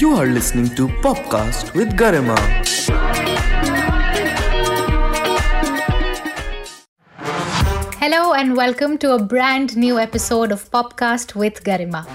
You are listening to Popcast with Garima. Hello and welcome to a brand new episode of Popcast with Garima.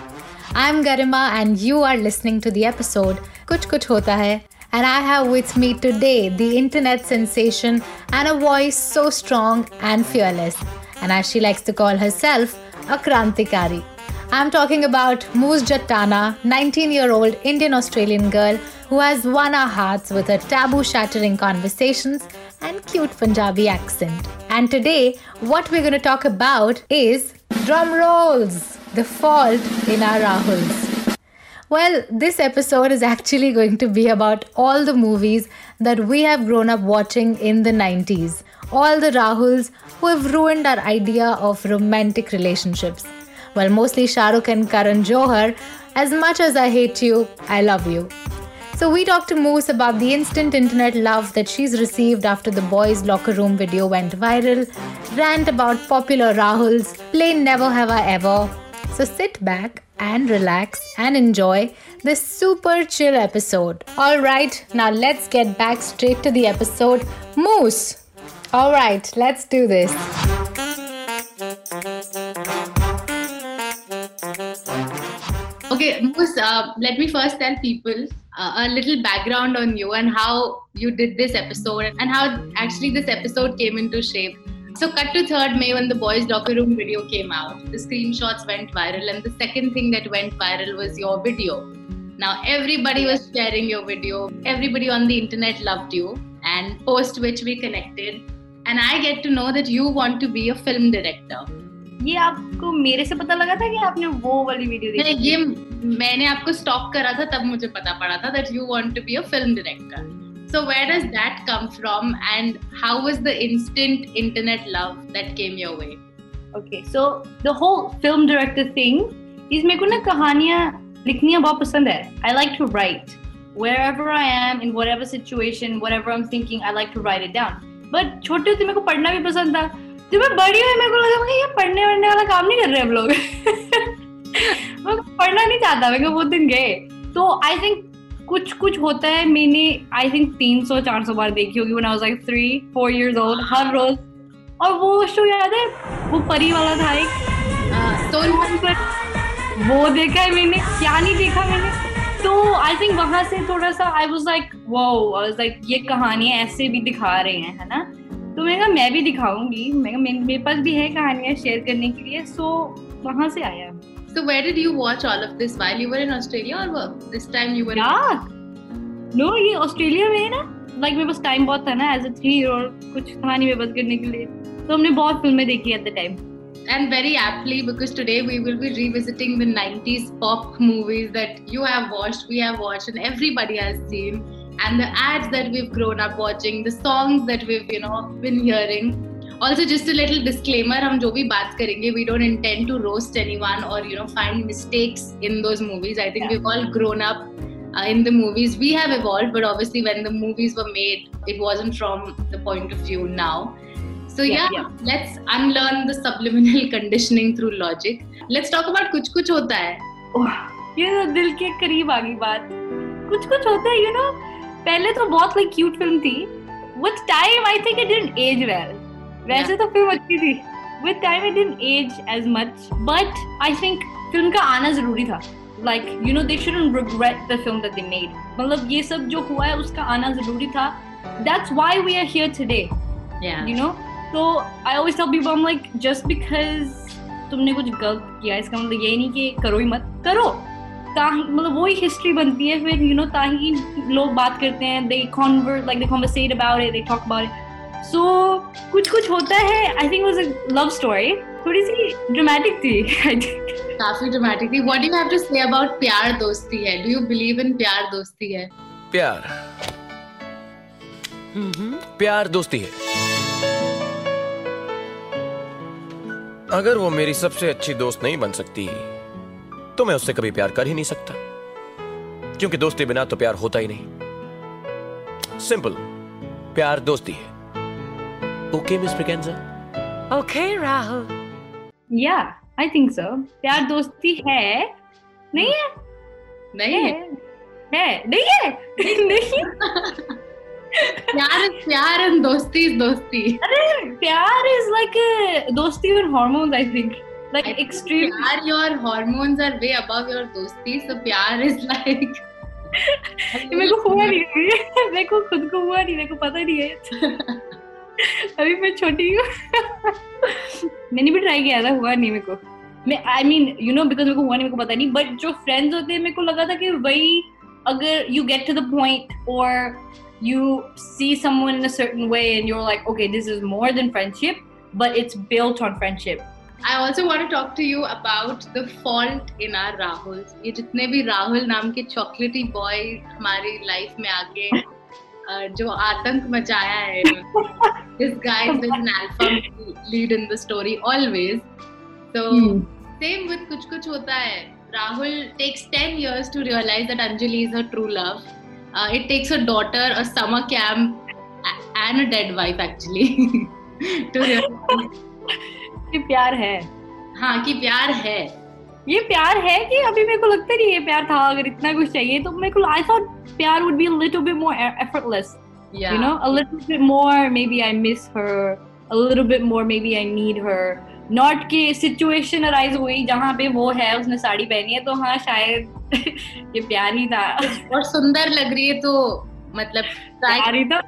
I'm Garima and you are listening to the episode Kuch Kuch Hota Hai and I have with me today the internet sensation and a voice so strong and fearless and as she likes to call herself, a Krantikari. I'm talking about Moose Jattana, 19 year old Indian Australian girl who has won our hearts with her taboo shattering conversations and cute Punjabi accent. And today, what we're going to talk about is drum rolls, the fault in our Rahuls. Well, this episode is actually going to be about all the movies that we have grown up watching in the 90s. All the Rahuls who have ruined our idea of romantic relationships. Well, mostly Shahrukh and Karan Johar. As much as I hate you, I love you. So we talked to Moose about the instant internet love that she's received after the boys' locker room video went viral, rant about popular Rahuls, play Never Have I Ever. So sit back and relax and enjoy this super chill episode. Alright, now let's get back straight to the episode. Moose! Alright, let's do this. Okay, Moose, uh, let me first tell people uh, a little background on you and how you did this episode and how actually this episode came into shape. So, cut to 3rd May when the boys' locker room video came out. The screenshots went viral, and the second thing that went viral was your video. Now, everybody was sharing your video, everybody on the internet loved you, and post which we connected. And I get to know that you want to be a film director. ये आपको मेरे से पता लगा था कि आपने वो वाली वीडियो देखी नहीं ये मैंने आपको स्टॉक करा था तब मुझे पता पड़ा था that you want to be a film director so where does that come from and how was the instant internet love that came your way okay so the whole film director thing is मेरे को ना कहानियाँ लिखनी बहुत पसंद है. I like to write wherever I am, in whatever situation, whatever I'm thinking, I like to write it down. But छोटे होते मेरे को पढ़ना भी पसंद था. जब मैं बड़ी हुई, मेरे को लगा ये पढ़ने वढ़ने वाला काम नहीं कर रहे हम लोग. मैं पढ़ना नहीं चाहता, मेरे को बहुत दिन गए. तो आई थिंक कुछ कुछ होता है मैंने आई थिंक तीन सौ चार सौ बार देखी होगी was like three four years old हर रोज। और वो शो याद है? वो परी वाला था एक। वो देखा है मैंने क्या नहीं देखा मैंने। तो आई थिंक वहाँ से थोड़ा सा आई वाज लाइक वो आई लाइक ये कहानियाँ ऐसे भी दिखा रहे हैं है ना? तो मैंने कहा मैं भी दिखाऊँगी। मैं मेरे पास भी है कहानियाँ शेयर करने के लिए। सो वहाँ से आया। So where did you watch all of this while you were in Australia or this time you were? Yeah. No, ये ऑस्ट्रेलिया में है ना लाइक मेरे पास टाइम बहुत था ना एज अ थ्री और कुछ था नहीं मेरे पास करने के लिए तो हमने बहुत फिल्में देखी at the time And very aptly, because today we will be revisiting the 90s pop movies that you have watched, we have watched, and everybody has seen and the ads that we've grown up watching, the songs that we've you know been hearing. Also, just a little disclaimer: हम जो भी बात करेंगे, we don't intend to roast anyone or you know find mistakes in those movies. I think yeah. we've all grown up uh, in the movies. We have evolved, but obviously when the movies were made, it wasn't from the point of view now. So yeah, yeah, yeah, let's unlearn the subliminal conditioning through logic. Let's talk about कुछ कुछ होता है. Oh, ये तो दिल के करीब आ गई बात. कुछ कुछ होता है, you know. पहले तो बहुत लाइक क्यूट फ़िल्म थी with time I think it didn't age well वैसे तो फ़िल्म अच्छी थी। With time it didn't age as much but I think film का आना ज़रूरी था। Like you know they shouldn't regret the film that they made मतलब ये सब जो हुआ है उसका आना ज़रूरी था। That's why we are here today you know तो I always tell people like just because तुमने कुछ गलत किया इसका मतलब ये नहीं कि करो ही मत। करो। मतलब वही हिस्ट्री बनती है फिर यू नो ताही लोग बात करते हैं they convert like they conversate about it they talk about it so so, कुछ कुछ होता है I think was a love story थोड़ी सी ड्रामेटिक थी आई थिंक काफ़ी ड्रामेटिक थी. What do you have to say about प्यार दोस्ती है? डू यू बिलीव इन प्यार दोस्ती है? प्यार। प्यार दोस्ती है। अगर वो मेरी सबसे अच्छी दोस्त नहीं बन सकती तो मैं उससे कभी प्यार कर ही नहीं सकता। क्योंकि दोस्ती बिना तो प्यार होता ही नहीं। सिंपल प्यार दोस्ती है। ओके मिस प्रिकेंजा ओके राहुल या आई थिंक सो प्यार दोस्ती है। नहीं है? नहीं है। नहीं है? नहीं प्यार प्यार एंड दोस्ती इज़ दोस्ती। अरे प्यार इज़ लाइक दोस्ती और hormones I think like extreme प्यार your hormones are way above your दोस्ती सो प्यार इज़ लाइक मेरे को हुआ नहीं। मेरे को खुद को हुआ नहीं। मेरे को पता नहीं है। अभी मैं छोटी हूँ। मैंने भी ट्राई किया था, हुआ नहीं मेरे को। मैं I mean you know because मेरे को हुआ नहीं, मेरे को पता नहीं बट जो फ्रेंड्स होते हैं, मेरे को लगा था कि वही अगर you get to the point और you see someone in a way and you like okay this is more than friendship but it's built on friendship I also want talk to you about the fault in our Rahul ये जितने भी राहुल नाम के चॉकलेटी boy हमारी life में आके जो आतंक मचाया है। This guy is an alpha lead in the story always so same with कुछ कुछ होता है। Rahul takes 10 years to realize that Anjali is a true love it takes a daughter a summer camp and a dead wife actually to realize कि प्यार है। हाँ कि प्यार है। ये प्यार है कि अभी मेरे को लगता नहीं ये प्यार था अगर इतना कुछ चाहिए तो मेरे को आई थॉट प्यार would be a little bit more e- effortless Yeah. you know a little bit more maybe i miss her a little bit more maybe i need her not कि situation arise हुई जहाँ पे वो है उसने साड़ी पहनी है तो हाँ शायद ये प्यार ही था और सुंदर लग रही है तो मतलब प्यार ही था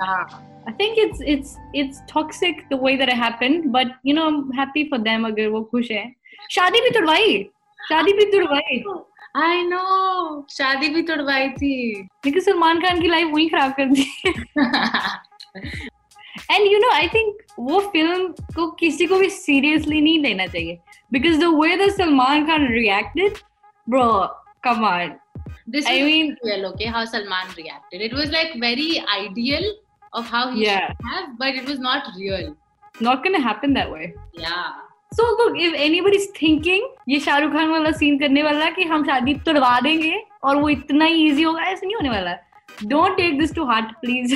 हाँ I think it's it's it's toxic the way that it happened, but you know I'm happy for them अगर वो खुश है शादी भी तुड़वाई। शादी भी तुड़वाई। आई नो शादी भी तुड़वाई थी। लेकिन सलमान खान की लाइफ वही खराब कर दी। And you know I think वो फ़िल्म को किसी को भी सीरियसली नहीं लेना चाहिए। Because the way the Salman Khan reacted bro come on this I mean real okay how Salman reacted it was like very ideal of how he should have but it was not real not gonna happen that way ya So look, if anybody's thinking ये शाहरुख खान वाला scene करने वाला कि हम शादी तुड़वा देंगे और वो इतना ही इजी होगा ऐसा नहीं होने वाला don't take this to heart please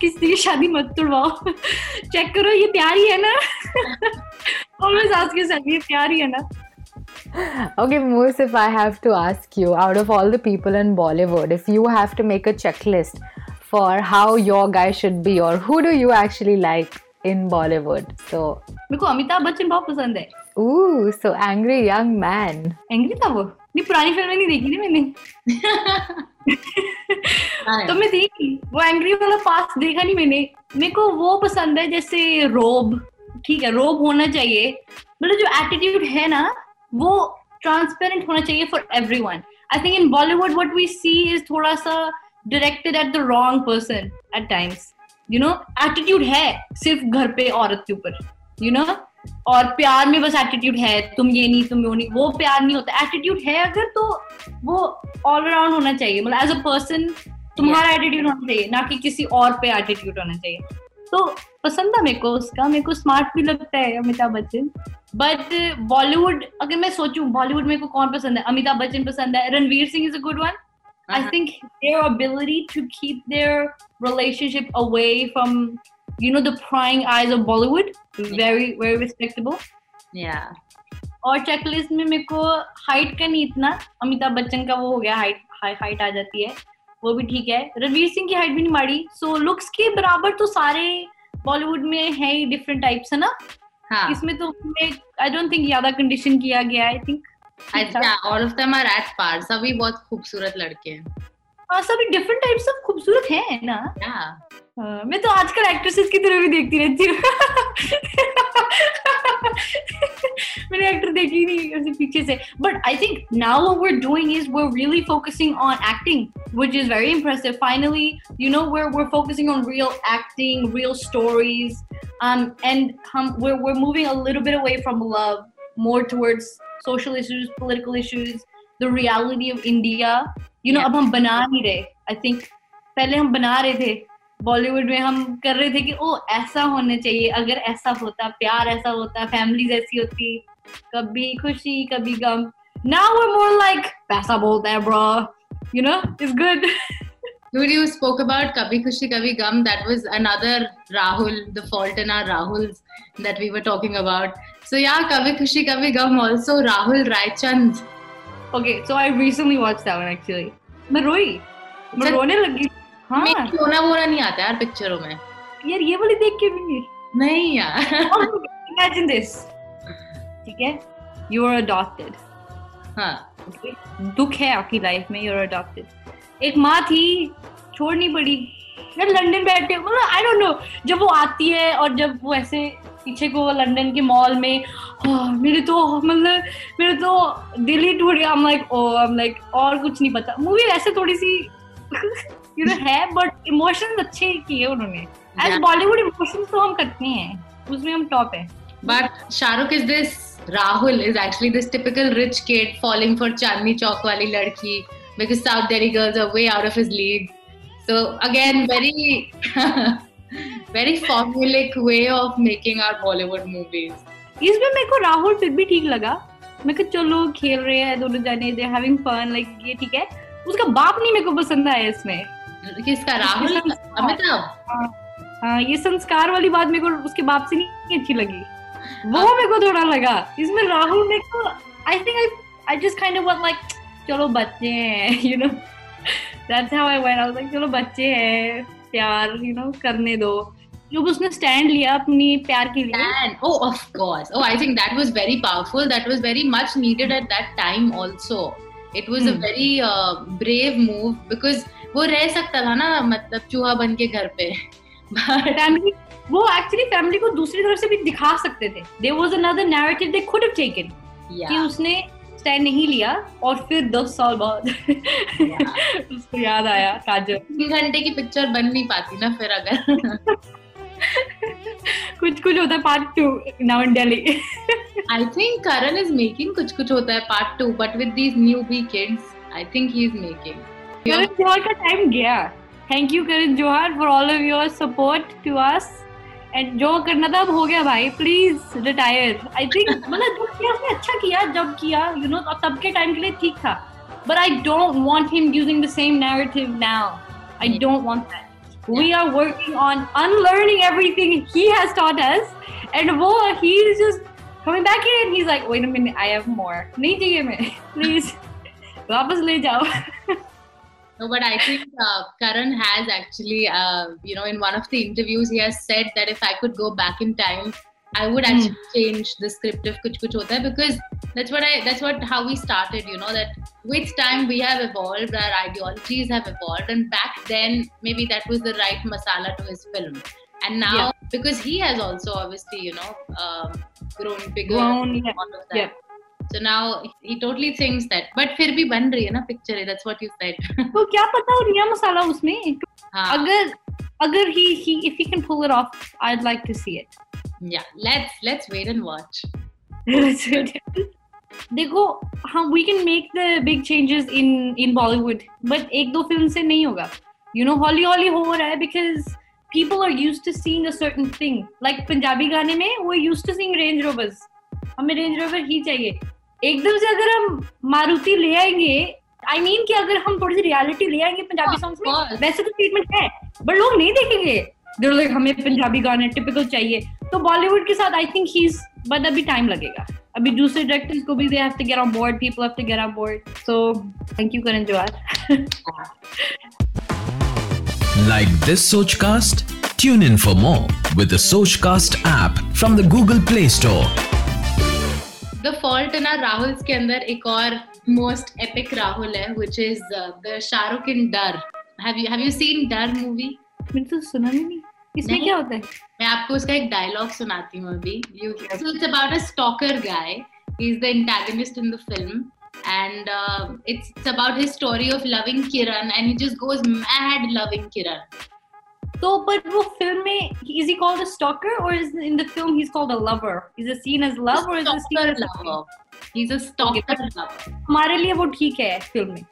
किसी की शादी मत तुड़वाओ चेक करो ये प्यार ही है ना ऑलवेज आस्क योरसेल्फ ये प्यार ही है ना Okay, Moose, if I have to ask you, out of all the people in Bollywood, if you have to make a checklist for how your guy should be, or who do you actually like in Bollywood? So, मेरे को अमिताभ बच्चन बहुत पसंद है। Ooh, so angry young man. Angry था वो? नहीं पुरानी फ़िल्में नहीं देखी ना मैंने। तो मैं थी वो एंग्री वाला पास देखा नहीं मैंने। मेरे को वो पसंद है जैसे रोब ठीक है रोब होना चाहिए। मतलब जो एटीट्यूड है ना वो ट्रांसपेरेंट होना चाहिए for everyone I think in Bollywood what we see is थोड़ा सा directed at the wrong person at times you know attitude है सिर्फ़ घर पे औरत के ऊपर यू नो और प्यार में बस एटीट्यूड है तुम ये नहीं तुम वो नहीं वो प्यार नहीं होता। एटीट्यूड है अगर तो वो ऑल अराउंड होना चाहिए। मतलब एज अ पर्सन तुम्हारा एटीट्यूड होना चाहिए ना कि किसी और पे एटीट्यूड होना चाहिए। तो पसंद था मेरे को उसका मेरे को स्मार्ट भी लगता है अमिताभ बच्चन। बट बॉलीवुड अगर मैं सोचूं बॉलीवुड मेरे को कौन पसंद है? अमिताभ बच्चन पसंद है। Ranveer Singh is a good one I think their ability to keep their relationship away from, you know, the prying eyes of Bollywood, very, very respectable. Yeah. और चेकलिस्ट में मेरे को हाइट का नहीं इतना अमिताभ बच्चन का वो हो गया हाइट हाइट आ जाती है वो भी ठीक है रणवीर सिंह की हाइट भी नहीं मारी सो लुक्स के बराबर तो सारे बॉलीवुड में है ही डिफरेंट टाइप्स है ना हाँ. इसमें तो आई डोंट थिंक ज़्यादा कंडीशन किया गया आई थिंक At par. सभी बहुत खूबसूरत लड़के हैं. हाँ सभी डिफरेंट टाइप्स ऑफ़ खूबसूरत है ना Yeah. हाँ, मैं तो आजकल एक्ट्रेसेस की तरह भी देखती रहती हूँ मैंने एक्टर देखी नहीं ऐसे पीछे से but I think now what we're doing is we're really focusing on acting which is very impressive finally you know we're we're focusing on real acting real stories um and um, we're, we're moving a little bit away from love more towards social issues political issues the reality of india you know Yeah. अब हम बना नहीं रहे I think पहले हम बना रहे थे बॉलीवुड में हम कर रहे थे कि ओ ऐसा होना चाहिए अगर ऐसा होता प्यार ऐसा होता फैमिलीज ऐसी होती कभी खुशी कभी गम नाउ we're more like पैसा बोलता है bro you know it's good Dude, you spoke about Kabhi Khushi Kabhi Gum. That was another Rahul, the fault in our Rahuls that we were talking about. So yeah, Kabhi Khushi Kabhi Gum also Rahul Raichand. Okay, so I recently watched that one actually. मैं रोई। मैं Sir- रोने लगी। हाँ। रोना वोना नहीं आता यार पिक्चरों में। यार ये वाली देख के भी नहीं। यार। इमेजिन दिस ठीक है? यू आर अडॉप्टेड हाँ। दुख है आपकी लाइफ में यूर अडॉप्टेड एक माँ थी छोड़नी पड़ी। यार लंदन बैठे मतलब आई डोंट नो जब वो आती है और जब वो ऐसे पीछे को लंदन के मॉल में हाँ, मेरे तो मतलब मेरे तो दिल ही टूट गया। लाइक लाइक और कुछ नहीं पता। मूवी वैसे थोड़ी सी यू नो है बट इमोशंस अच्छे किए उन्होंने। एज बॉलीवुड इमोशंस तो हम करते हैं उसमें हम टॉप है। But Shahrukh is this Rahul is actually this typical rich kid falling for Chandni Chowk वाली लड़की because south Delhi girls are out of his league so again very very formulaic way of making our Bollywood movies. इसमें मेरे को राहुल फिर भी ठीक लगा। मैं कहा चलो खेल रहे हैं दोनों जने दे हैविंग फन लाइक ये ठीक है। उसका बाप नहीं मेरे को पसंद आया इसमें। किसका? राहुल? अमिताभ? हाँ ये संस्कार वाली बात मेरे को उसके बाप से नहीं अच्छी लगी। वो मेरे को थोड़ा लगा। इसमें राहुल मेरे को I think I I just kind of was like चलो बच्चे हैं you know that's how I went I was like चलो बच्चे हैं प्यार यू नो करने दो। जब उसने स्टैंड लिया अपनी प्यार के लिए of course. Oh, I think that was very powerful. That was very much needed at that time also. It was a Hmm. very uh, brave move because वो रह सकता था ना मतलब चूहा बन के घर पे फैमिली वो एक्चुअली फैमिली को दूसरी तरफ़ से भी दिखा सकते थे there was another narrative they could have taken कि उसने स्टैंड नहीं लिया और फिर दस साल बाद उसको याद आया काजल तीन घंटे की पिक्चर बन नहीं पाती ना फिर अगर कुछ कुछ होता है part two now in Delhi I think Karan is making कुछ कुछ होता है part two, but with these newbie kids, I think he's making. Karan Johar का टाइम गया. Thank you Karan Johar for all of your support to us and जो करना था अब हो गया भाई. प्लीज़ रिटायर आई थिंक मतलब जो किया उसने अच्छा किया जब किया यू नो और तब के टाइम के लिए ठीक था. But I don't want him using the same narrative now I don't want that we are working on unlearning everything he has taught us and wo he is just coming back here and he's like wait a minute i have more nahi chahiye मैं please वापस ले जाओ No, but I think uh, Karan has actually, uh, you know, in one of the interviews, he has said that if I could go back in time, I would actually change the script of Kuch Kuch Hota Hai because that's what I, that's what how we started. You know that with time we have evolved, our ideologies have evolved, and back then maybe that was the right masala to his film. And now Yeah. because he has also obviously, you know, um, grown bigger, Grown, yeah. all of that. Yeah. So now he totally thinks that, but फिर भी बन रही है ना picture. That's what you said. तो क्या पता हो नया मसाला उसमें हाँ. अगर अगर he he if he can pull it off I'd like to see it Yeah, let's let's wait and watch. देखो हाँ we can make the big changes in in Bollywood but एक दो फ़िल्म से नहीं होगा। यू नो हॉली हॉली हो रहा है because people are use to sing a certain thing like Punjabi गाने में वो use to sing Range Rovers हमें रेंज रोवर ही चाहिए। एकदम से अगर हम मारुति ले आएँगे आई I मीन mean कि अगर हम थोड़ी सी रियालिटी ले आएँगे पंजाबी सॉन्ग में वैसे तो ट्रीटमेंट है बट लोग नहीं देखेंगे। हमें पंजाबी गाने टिपिकल चाहिए। तो बॉलीवुड के साथ आई थिंक ही बट अभी टाइम लगेगा। अभी दूसरे डायरेक्टर्स को भी they have to get on board people have to get on board so thank you Karan Johar like this Sochcast tune in for more with the Sochcast app from the Google Play Store the fault in our Rahul के अंदर एक और most epic Rahul है which is the Shahrukh in Darr. Have you have you seen Darr movie मैंने तो सुना नहीं। इसमें क्या होता है मैं आपको उसका एक डायलॉग सुनाती हूँ अभी You, so it's about a stalker guy. He's the antagonist in the film. And uh, it's, it's about his story of loving Kiran and he just goes mad loving Kiran. तो but वो film में is he called a stalker or is in the film he's called a lover is it seen as love or is it seen as lover. He's a stalker lover. हमारे लिए वो ठीक है film में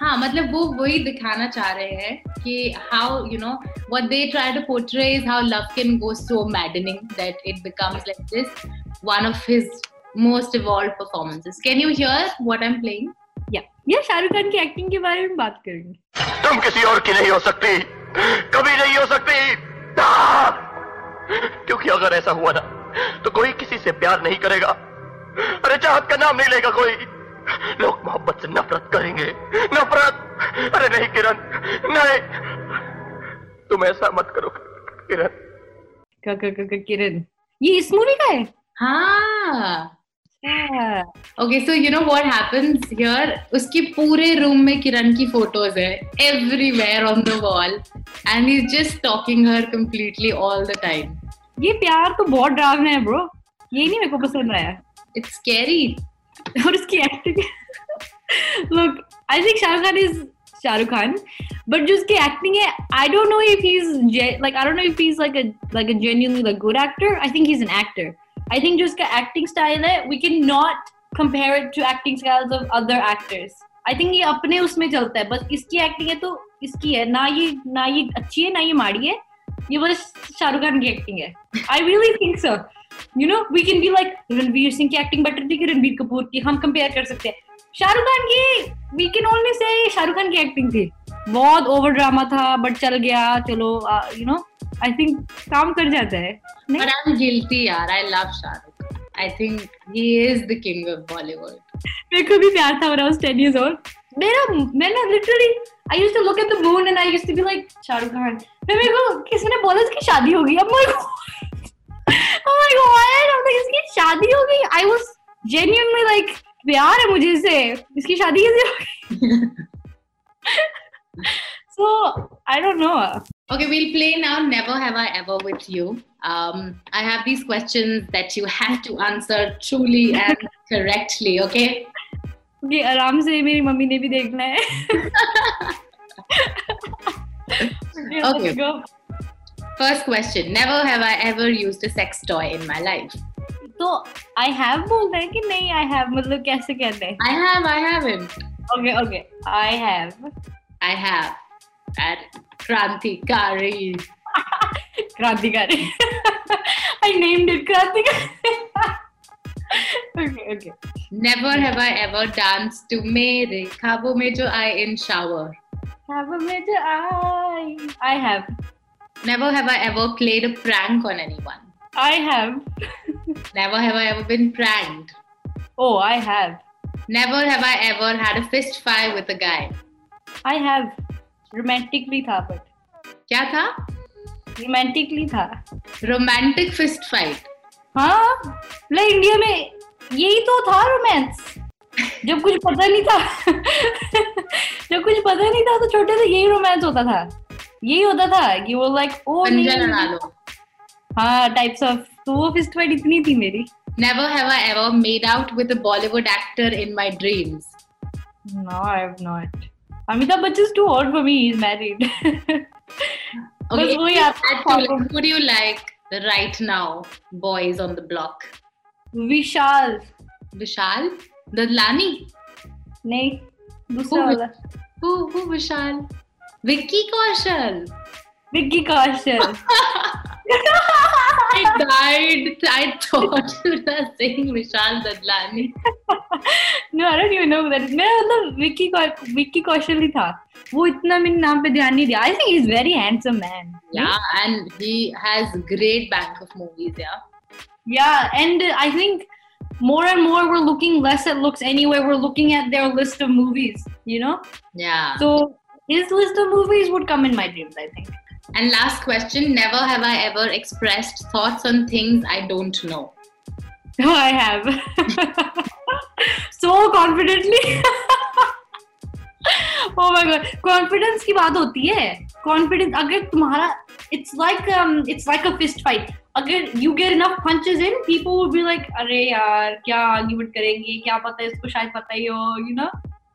हाँ मतलब वो वही दिखाना चाह रहे हैं कि how you know what they try to portray how love can go so maddening that it becomes like this one of his most evolved performances can you hear what I am playing ya ya Shahrukh Khan की acting के बारे में बात करेंगे तुम किसी और की नहीं हो सकती। कभी नहीं हो सकती। क्योंकि अगर ऐसा हुआ ना तो कोई किसी से प्यार नहीं करेगा। अरे चाहत का नाम नहीं लेगा कोई। लोग मोहब्बत से नफरत करेंगे। नफरत? अरे नहीं किरण। नहीं। तुम ऐसा मत करो किरण। क- क- क- क- किरण। ये इस मूवी का है? हाँ। Okay so you know what happens here उसके पूरे रूम में किरण की फ़ोटोज़ है everywhere on the wall and he is just talking her completely all the time ये प्यार तो बहुत डरावना है ब्रो ये नहीं मेरे को पसंद आया। इट्स स्कैरी और उसकी acting look I think Shahrukh Khan is Shahrukh Khan but जो उसकी एक्टिंग है I don't know if he is like I don't know if he is like a like a genuinely like good actor I think he is an actor I think जो उसका acting style है we can not compare it to acting styles of other actors I think ये अपने उसमें चलता है, बस इसकी एक्टिंग है तो इसकी है। ना ये ना ये अच्छी है, ना ये माड़ी है। ये बस शाहरुख खान की एक्टिंग है। I really think so you know we can be like Ranveer Singh की एक्टिंग बेटर थी कि रणवीर कपूर की हम कंपेयर कर सकते हैं शाहरुख खान की we can only say Shahrukh Khan की एक्टिंग थी बहुत ओवर ड्रामा था बट चल गया चलो यू नो आई थिंक काम कर जाता है नहीं? But I'm guilty, yaar. I love Shahrukh. I think he is the king of Bollywood. मेरे को भी प्यार था when I was 10 years old मेरा मैंने literally I used to look at the moon and I used to be like Shahrukh Khan फिर मेरे को किसी ने बोला इसकी शादी हो गई अब मेरे को oh my god I'm like इसकी शादी हो गई I was genuinely like प्यार है मुझे इससे इसकी शादी कैसे हो गई so I don't know Okay, we'll play now Never Have I Ever with you. Um, I have these questions that you have to answer truly and correctly, okay? okay, आराम से मेरी मम्मी ने भी देखना है okay, let's go. First question Never have I ever used a sex toy in my life. तो I have बोलना है कि नहीं आई हैव मतलब कैसे कहते हैं I have, I haven't. Okay okay I have I have. At Krantikari. Krantikari I named it Krantikari okay okay Never have I ever danced to Mere Khabo Mein Jo Aaye in shower. Have a major I I have Never have I ever played a prank on anyone. I have Never have I ever been pranked. Oh I have Never have I ever had a fist fight with a guy. I have romantically था but क्या था romantically था romantic fist fight हाँ like India में यही तो था romance जब कुछ पता नहीं था जब कुछ पता नहीं था तो छोटे से यही रोमांस होता था यही होता था कि वो लाइक ओ पंजा नहीं लड़ा लो हाँ टाइप्स ऑफ़ तो वो फिस्ट फाइट इतनी थी मेरी Never have I ever made out with a Bollywood actor in my dreams. No, I have not. Amitabh Bachchan is too old for me. He's married. Okay, बस वही you आपको who do you like right now, boys on the block? Vishal Vishal? Dadlani? नहीं दूसरा Who? वाला Who? Who Vishal? Vicky Kaushal. Vicky Kaushal I died. I thought you were saying Vishal Dadlani. no I don't even know who that is मेरा मतलब विक्की कौ- विक्की कौशल ही था वो इतना मेरे नाम पे ध्यान नहीं दिया I think he's very handsome man Yeah, and he has great bank of movies. Yeah. yeah and uh, I think more and more we're looking less at looks anyway we're looking at their list of movies you know Yeah. so his list of movies would come in my dreams I think And last question Never have I ever expressed thoughts on things I don't know. I have. so confidently. oh my god. Confidence की बात होती है. Confidence अगर तुम्हारा it's like um it's like a fist fight. अगर you get enough punches in, people will be like अरे यार क्या आर्ग्यूमेंट करेंगे क्या पता है इसको शायद पता ही हो you know.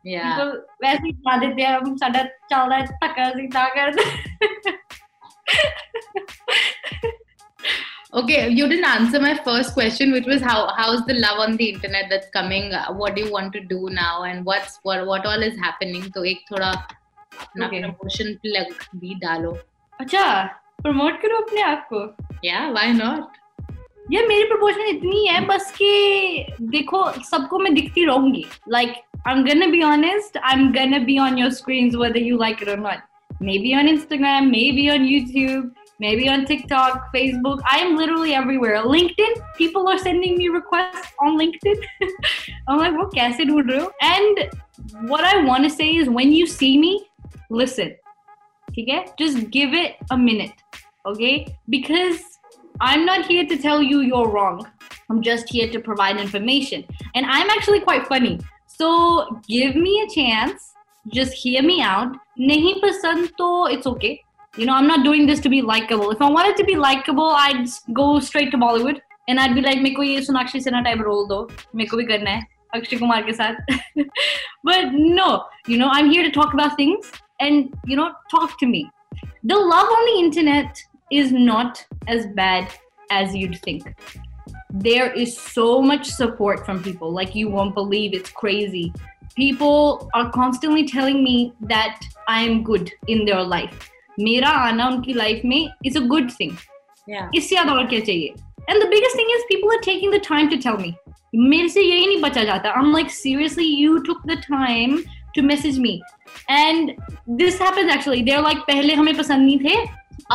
yeah. तो वैसे ही ला ਸਾਡਾ ਚੱਲਦਾ ਧੱਕਾ ਅਸੀਂ ਤਾਂ ਕਰਦੇ Okay, you didn't answer my first question, which was how how's the love on the internet that's coming? What do you want to do now, and what's what what all is happening? So, एक थोड़ा अपना okay. promotion plug भी डालो. अच्छा, promote करो अपने आप को. Yeah, why not? यार मेरी प्रपोजन इतनी है बस कि देखो सबको मैं दिखती रहूँगी like like, I'm gonna be honest, I'm gonna be on your screens whether you like it or not. Maybe on Instagram, maybe on YouTube, maybe on TikTok, Facebook. I'm literally everywhere. LinkedIn, people are sending me requests on LinkedIn. I'm like, what kaise do rahe ho? And what I want to say is when you see me, listen. Okay? Just give it a minute. Okay? Because I'm not here to tell you you're wrong. I'm just here to provide information. And I'm actually quite funny. So give me a chance. Just hear me out. Nahi pasand to it's okay. You know, I'm not doing this to be likable. If I wanted to be likable, I'd go straight to Bollywood and I'd be like, मेरे को ये Sonakshi Sinha type role दो मेरे को भी करना है अक्षय कुमार के साथ but no you know I'm here to talk about things and you know talk to me the love on the internet is not as bad as you'd think There is so much support from people like you won't believe it's crazy people are constantly telling me that i am good in their life मेरा आना उनकी life में is a good thing Yeah. इससे ज़्यादा और क्या चाहिए and the biggest thing is people are taking the time to tell me मेरे से यही नहीं बचा जाता I'm like seriously you took the time to message me and this happens actually they're like पहले हमें पसंद नहीं थे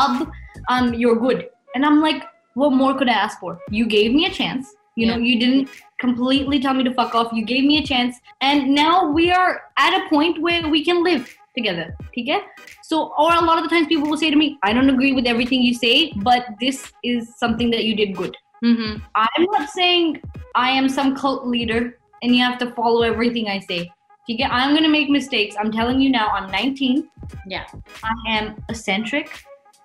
अब um you're good and I'm like what more could I ask for? You gave me a chance. You know you didn't completely tell me to fuck off. You gave me a chance. And now we are at a point where we can live together. okay so or a lot of the times people will say to me i don't agree with everything you say but this is something that you did good. Mm-hmm. i'm not saying i am some cult leader and you have to follow everything i say. okay i'm going to make mistakes. I'm telling you now i'm 19 Yeah. i am eccentric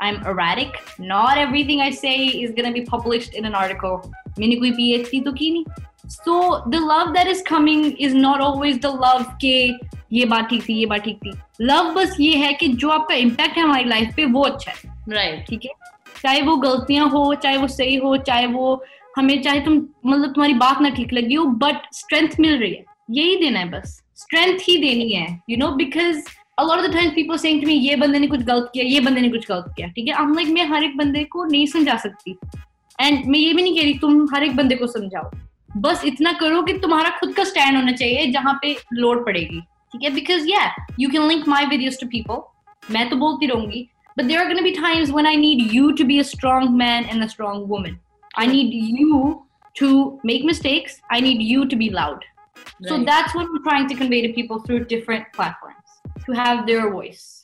i'm erratic. Not everything i say is going to be published in an article. मैंने कोई PhD तो की नहीं so the love that is coming is not always the love के ये बात ठीक थी ये बात ठीक थी लव बस ये है कि जो आपका इम्पैक्ट है हमारी लाइफ पे वो अच्छा है। Right. ठीक है? चाहे वो गलतियाँ हो चाहे वो सही हो चाहे वो हमें चाहे तुम मतलब तुम्हारी बात ना ठीक लगी हो बट स्ट्रेंथ मिल रही है। यही देना है बस। स्ट्रेंथ ही देनी है you know because a lot of the times people saying to me ये बंदे ने कुछ गलत किया ये बंदे ने कुछ गलत किया ठीक है I'm like मैं हर एक बंदे को नहीं समझा सकती एंड मैं ये भी नहीं कह रही तुम हर एक बंदे को समझाओ बस इतना करो कि तुम्हारा खुद का स्टैंड होना चाहिए जहाँ पे लोड पड़ेगी ठीक है बिकॉज़ या you can link my videos to people मैं तो बोलती रहूँगी but there are going to be times when I need you to be a strong man and a strong woman. I need you to make mistakes. I need you to be loud. So that's what I'm trying to convey to people through different platforms to have their voice.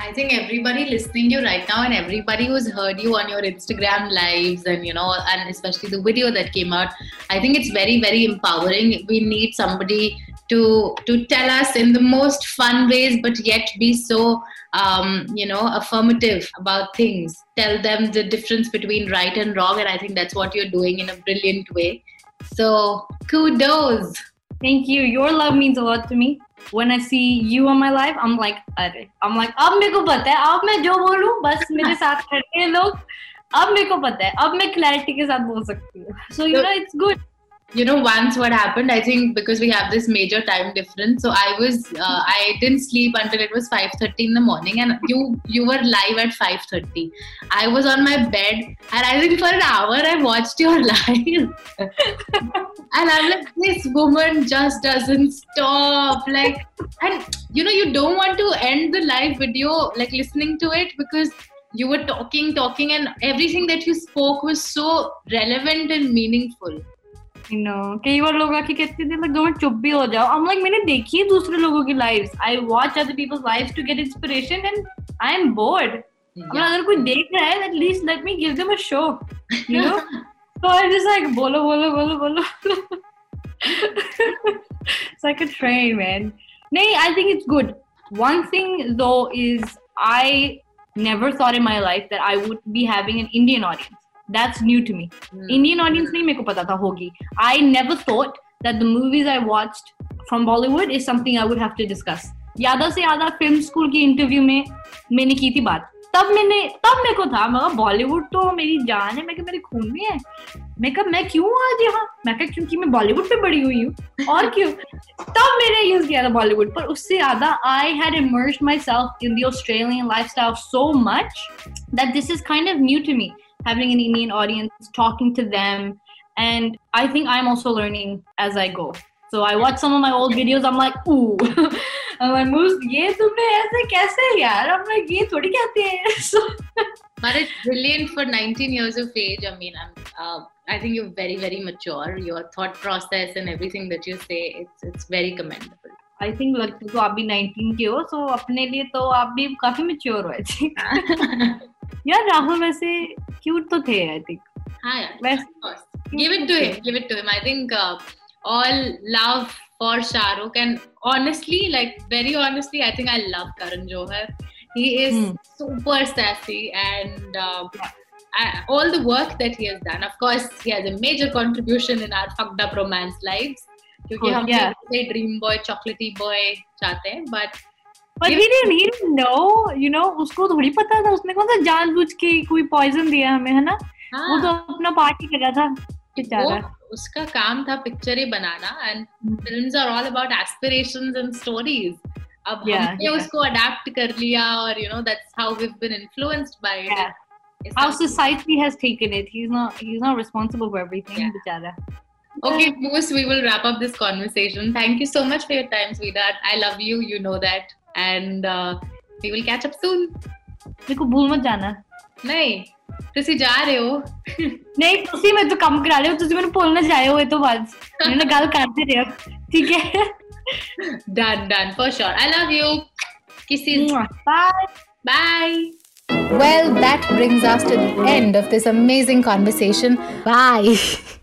I think everybody listening to you right now and everybody who's heard you on your Instagram lives and you know and especially the video that came out, I think it's very very empowering. We need somebody to to tell us in the most fun ways, but yet be so um, you know affirmative about things. Tell them the difference between right and wrong, and I think that's what you're doing in a brilliant way. So kudos. Thank you. Your love means a lot to me. When I see you on my life, I'm like, अरे, I'm like, अब मेरे को पता है, अब मैं जो बोलूँ, बस मेरे साथ खड़े हैं लोग. अब मेरे को पता है, अब मैं clarity के साथ बोल सकती हूँ. So you know, it's good. You know once what happened i think because we have this major time difference. So i was uh, i didn't sleep until it was 5:30 in the morning and you you were live at 5:30 i was on my bed and i think for an hour i watched your live. And i'm like this woman just doesn't stop. Like and you know you don't want to end the live video like listening to it because you were talking talking and everything that you spoke was so relevant and meaningful You know, कई बार लोग आके कहते थे like दो minute चुप भी हो जाओ. I'm like मैंने देखी है दूसरे लोगों की lives. I watch other people's lives to get inspiration and I'm bored. अब अगर कोई देख रहा है at least let me give them a show. You know? so I'm just like बोलो बोलो बोलो बोलो. it's like a train, man. Nay, I think it's good. One thing though is I never thought in my life that I would be having an Indian audience. That's new to me. Indian audience नहीं मेरे को पता था होगी. I never thought that the movies I watched from Bollywood is something I would have to discuss. यादा से यादा film school की इंटरव्यू में मैंने की थी बात। तब मैंने तब मेरे को था मैं कहा बॉलीवुड तो मेरी जान है मैं मेरे खून में है। मैं कहा मैं क्यों आज यहाँ? मैं कहा क्योंकि मैं बॉलीवुड पे बड़ी हुई हूँ। और क्यों? तब मैंने यूज़ किया था बॉलीवुड पर। उससे ज़्यादा I had immersed myself in the Australian lifestyle so much that this is kind of new to me. having an Indian audience, talking to them. And I think I'm also learning as I go. So I watch some of my old videos. I'm like, ooh. I'm like, Moose, ये तुमने ऐसे कैसे यार? I'm like, ये थोड़ी कहते हैं. So But it's brilliant for 19 years of age. I mean, I'm, uh, I think you're very, very mature. Your thought process and everything that you say, it's it's very commendable. I think लगता तो आप भी 19 के हो, so अपने लिए तो आप भी काफ़ी mature हो think. यार राहुल वैसे cute तो थे I think. हाँ यार, वैसे it to him. Give it to him. I think uh, all love for Shahrukh and honestly, like very honestly, I think I love Karan Johar. He is Hmm. super sassy and uh, I- all the work that he has done. Of course, he has a major contribution in our fucked up romance lives. क्योंकि हम yeah. से dream boy चॉकलेटी boy चाहते हैं but But he didn't, he didn't know, you know, उसको थोड़ी पता था उसने कौन सा जानबूझ के कोई poison दिया हमें है ना वो तो अपना पार्टी कर रहा था बेचारा उसका काम था पिक्चर ही बनाना and films are all about aspirations and stories अब Yeah, हमने yeah. उसको अडेप्ट कर लिया और you know that's how we been influenced by. It how society has taken it he's not he's not responsible for everything Yeah. बेचारा Okay, Moose, we will wrap up this conversation. Thank you so much for your time, sweetheart. I love you, you know that. And uh, we will catch up soon. मेरे को भूल मत जाना ਨਹੀਂ ਤੁਸੀਂ ਜਾ ਰਹੇ ਹੋ ਨਹੀਂ ਤੁਸੀਂ ਮੈਨੂੰ ਕੰਮ ਕਰਾ ਲਿਓ ਤੁਸੀਂ ਮੈਨੂੰ ਭੁੱਲ ਨਾ ਜਾਇਓ ਇਹ ਤੋਂ ਬਾਅਦ ਮੇਰੇ ਨਾਲ ਗੱਲ ਕਰਦੇ ਰਹੋ ਠੀਕ ਹੈ done done for sure i love you kisses bye bye Well, that brings us to the end of this amazing conversation. Bye.